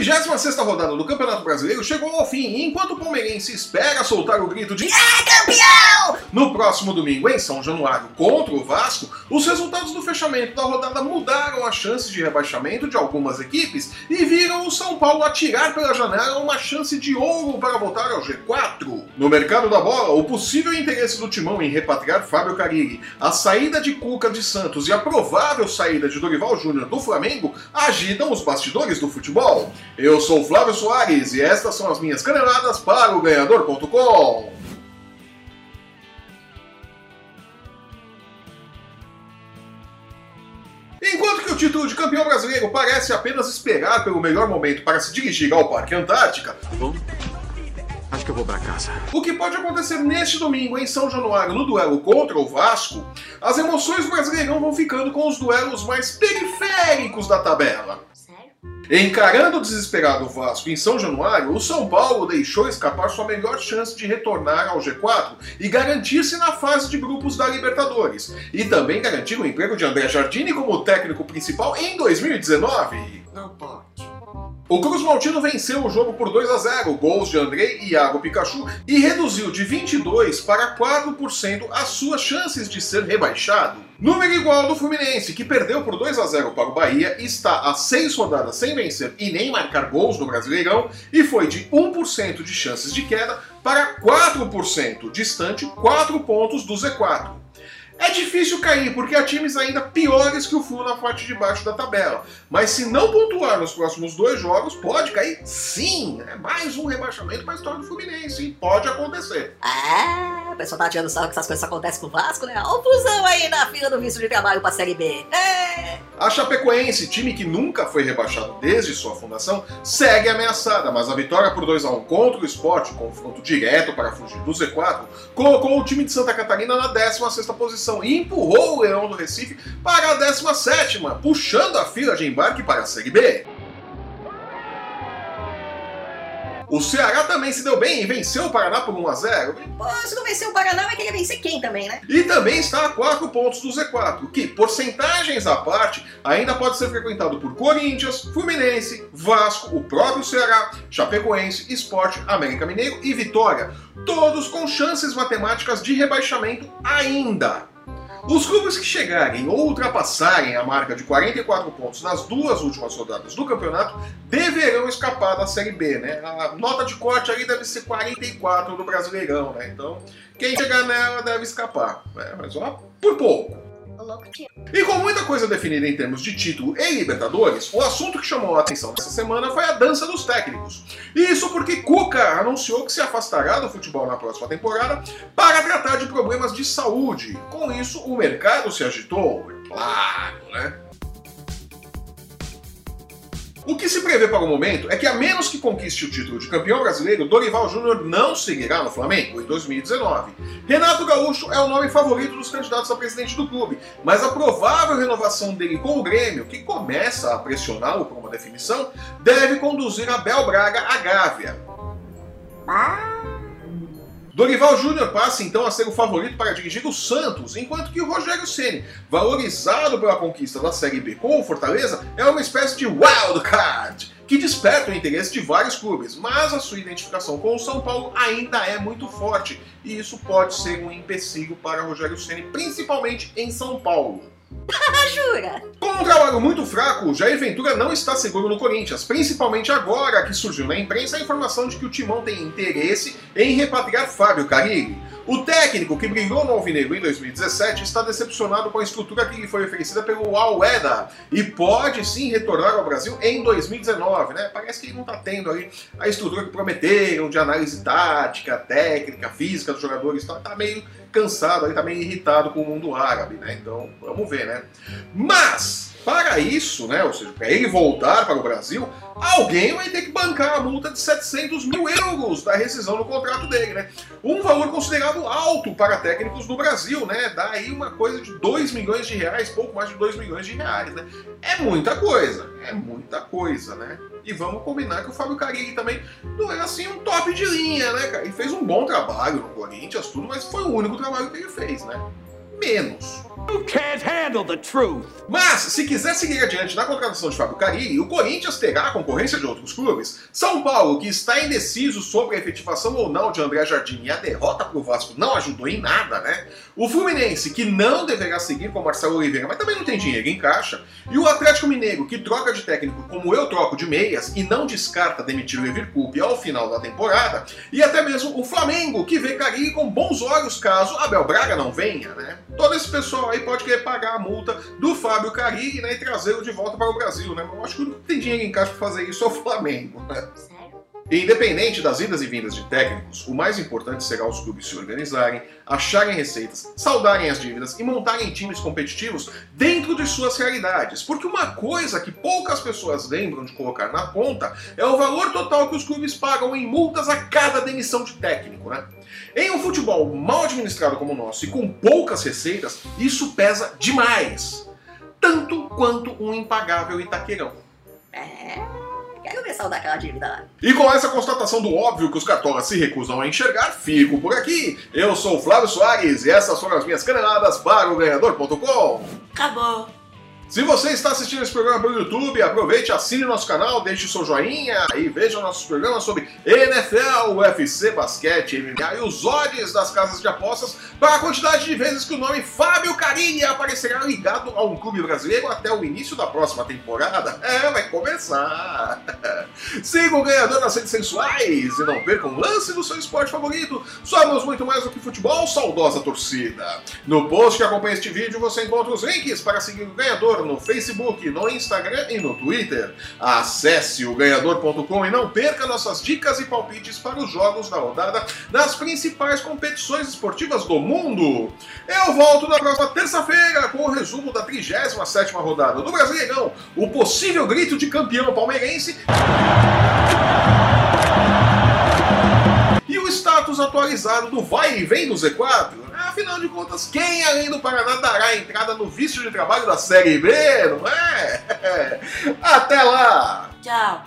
36 rodada do Campeonato Brasileiro chegou ao fim, e enquanto o palmeirense espera soltar o grito de É campeão! No próximo domingo, em São Januário, contra o Vasco, os resultados do fechamento da rodada mudaram as chances de rebaixamento de algumas equipes e viram o São Paulo atirar pela janela uma chance de ouro para voltar ao G4. No mercado da bola, o possível interesse do Timão em repatriar Fábio Carilli, a saída de Cuca de Santos e a provável saída de Dorival Júnior do Flamengo agitam os bastidores do futebol. Eu sou Flávio Soares e estas são as minhas caneladas para o ganhador.com. Enquanto que o título de campeão brasileiro parece apenas esperar pelo melhor momento para se dirigir ao Parque Antártica, Bom, acho que eu vou pra casa. o que pode acontecer neste domingo em São Januário no duelo contra o Vasco, as emoções do Brasileirão vão ficando com os duelos mais periféricos da tabela. Encarando o desesperado Vasco em São Januário, o São Paulo deixou escapar sua melhor chance de retornar ao G4 e garantir-se na fase de grupos da Libertadores, e também garantir o emprego de André Jardine como técnico principal em 2019. Não pode. O Cruz Maltino venceu o jogo por 2 a 0, gols de André e Iago Pikachu, e reduziu de 22 para 4% as suas chances de ser rebaixado. Número igual do Fluminense, que perdeu por 2 a 0 para o Bahia, está a 6 rodadas sem vencer e nem marcar gols no Brasileirão, e foi de 1% de chances de queda para 4%, distante 4 pontos do Z4. É difícil cair, porque há times ainda piores que o Flu na parte de baixo da tabela. Mas se não pontuar nos próximos dois jogos, pode cair sim. É mais um rebaixamento para a história do Fluminense. E pode acontecer. Ah, o pessoal tá tirando sarro que essas coisas acontecem com o Vasco, né? Olha o fusão aí na fila do visto de trabalho pra Série B. É. A Chapecoense, time que nunca foi rebaixado desde sua fundação, segue ameaçada, mas a vitória por 2 a 1 contra o Sport, confronto direto para fugir do Z4, colocou o time de Santa Catarina na 16ª posição e empurrou o Leão do Recife para a 17ª, puxando a fila de embarque para a Série B. O Ceará também se deu bem e venceu o Paraná por 1 a 0 Pô, se não vencer o Paraná, vai querer vencer quem também, né? e também está a 4 pontos do Z4, que, porcentagens à parte, ainda pode ser frequentado por Corinthians, Fluminense, Vasco, o próprio Ceará, Chapecoense, Sport, América Mineiro e Vitória, todos com chances matemáticas de rebaixamento ainda. Os clubes que chegarem ou ultrapassarem a marca de 44 pontos nas duas últimas rodadas do campeonato deverão escapar da Série B, né? A nota de corte ali deve ser 44 do Brasileirão, né? Então, quem chegar nela deve escapar, né? Mas ó, por pouco. E com muita coisa definida em termos de título e Libertadores, o assunto que chamou a atenção dessa semana foi a dança dos técnicos. Isso porque Cuca anunciou que se afastará do futebol na próxima temporada para tratar de problemas de saúde. Com isso, o mercado se agitou, é claro, né? O que se prevê para o momento é que, a menos que conquiste o título de campeão brasileiro, Dorival Júnior não seguirá no Flamengo em 2019. Renato Gaúcho é o nome favorito dos candidatos a presidente do clube, mas a provável renovação dele com o Grêmio, que começa a pressioná-lo por uma definição, deve conduzir Abel Braga à Gávea. Dorival Júnior passa então a ser o favorito para dirigir o Santos, enquanto que o Rogério Ceni, valorizado pela conquista da Série B com o Fortaleza, é uma espécie de wild card que desperta o interesse de vários clubes, mas a sua identificação com o São Paulo ainda é muito forte, e isso pode ser um empecilho para Rogério Ceni, principalmente em São Paulo. Jura? Com um trabalho muito fraco, Jair Ventura não está seguro no Corinthians, principalmente agora que surgiu na imprensa a informação de que o Timão tem interesse em repatriar Fábio Carilli. O técnico que brilhou no Alvinegro em 2017 está decepcionado com a estrutura que lhe foi oferecida pelo Al-Weda e pode sim retornar ao Brasil em 2019, né? Parece que ele não está tendo aí a estrutura que prometeram de análise tática, técnica, física dos jogadores, está tá meio cansado, aí tá meio irritado com o mundo árabe, né? Então, vamos ver, né? Mas, para isso, né, ou seja, para ele voltar para o Brasil, alguém vai ter que bancar a multa de 700 mil euros da rescisão do contrato dele, né? Um valor considerado alto para técnicos no Brasil, né? Dá aí uma coisa de 2 milhões de reais, pouco mais de 2 milhões de reais, né? É muita coisa, é muita coisa, né? E vamos combinar que o Fábio Carilli também não é assim um top de linha, né, cara? Ele fez um bom trabalho no Corinthians, tudo, mas foi o único trabalho que ele fez, né? Menos. You can't handle the truth. Mas, se quiser seguir adiante na contratação de Fábio Carilli, o Corinthians terá a concorrência de outros clubes. São Paulo, que está indeciso sobre a efetivação ou não de André Jardim e a derrota para o Vasco não ajudou em nada, né? O Fluminense, que não deverá seguir com Marcelo Oliveira, mas também não tem dinheiro em caixa. E o Atlético Mineiro, que troca de técnico como eu troco de meias e não descarta demitir o Evercup ao final da temporada. E até mesmo o Flamengo, que vê Carilli com bons olhos caso Abel Braga não venha, né? Todo esse pessoal aí pode querer pagar a multa do Fábio Carilli né, e trazê-lo de volta para o Brasil, né? Mas eu acho que não tem dinheiro em caixa para fazer isso é o Flamengo, né? Sério? Independente das idas e vindas de técnicos, o mais importante será os clubes se organizarem, acharem receitas, saudarem as dívidas e montarem times competitivos dentro de suas realidades. Porque uma coisa que poucas pessoas lembram de colocar na conta é o valor total que os clubes pagam em multas a cada demissão de técnico, né? Em um futebol mal administrado como o nosso e com poucas receitas, isso pesa demais. Tanto quanto um impagável Itaquerão. É. Saldar aquela dívida lá. E com essa constatação do óbvio que os cartolas se recusam a enxergar, fico por aqui. Eu sou o Flávio Soares e essas foram as minhas caneladas para o ganhador.com. Acabou. Se você está assistindo esse programa pelo YouTube, aproveite, assine nosso canal, deixe seu joinha e veja nossos programas sobre NFL, UFC, basquete, MMA e os odds das casas de apostas para a quantidade de vezes que o nome Fábio Carilli aparecerá ligado a um clube brasileiro até o início da próxima temporada. É, vai começar! Siga o ganhador nas redes sensuais e não perca um lance do seu esporte favorito. Somos muito mais do que futebol, saudosa torcida. No post que acompanha este vídeo você encontra os links para seguir o ganhador no Facebook, no Instagram e no Twitter. Acesse o ganhador.com e não perca nossas dicas e palpites para os jogos da rodada nas principais competições esportivas do mundo. Eu volto na próxima terça-feira com o resumo da 37ª rodada do Brasileirão, o possível grito de campeão palmeirense e o status atualizado do vai e vem do Z4. Afinal de contas, quem além do Paraná dará entrada no vício de trabalho da Série B, não é? Até lá! Tchau.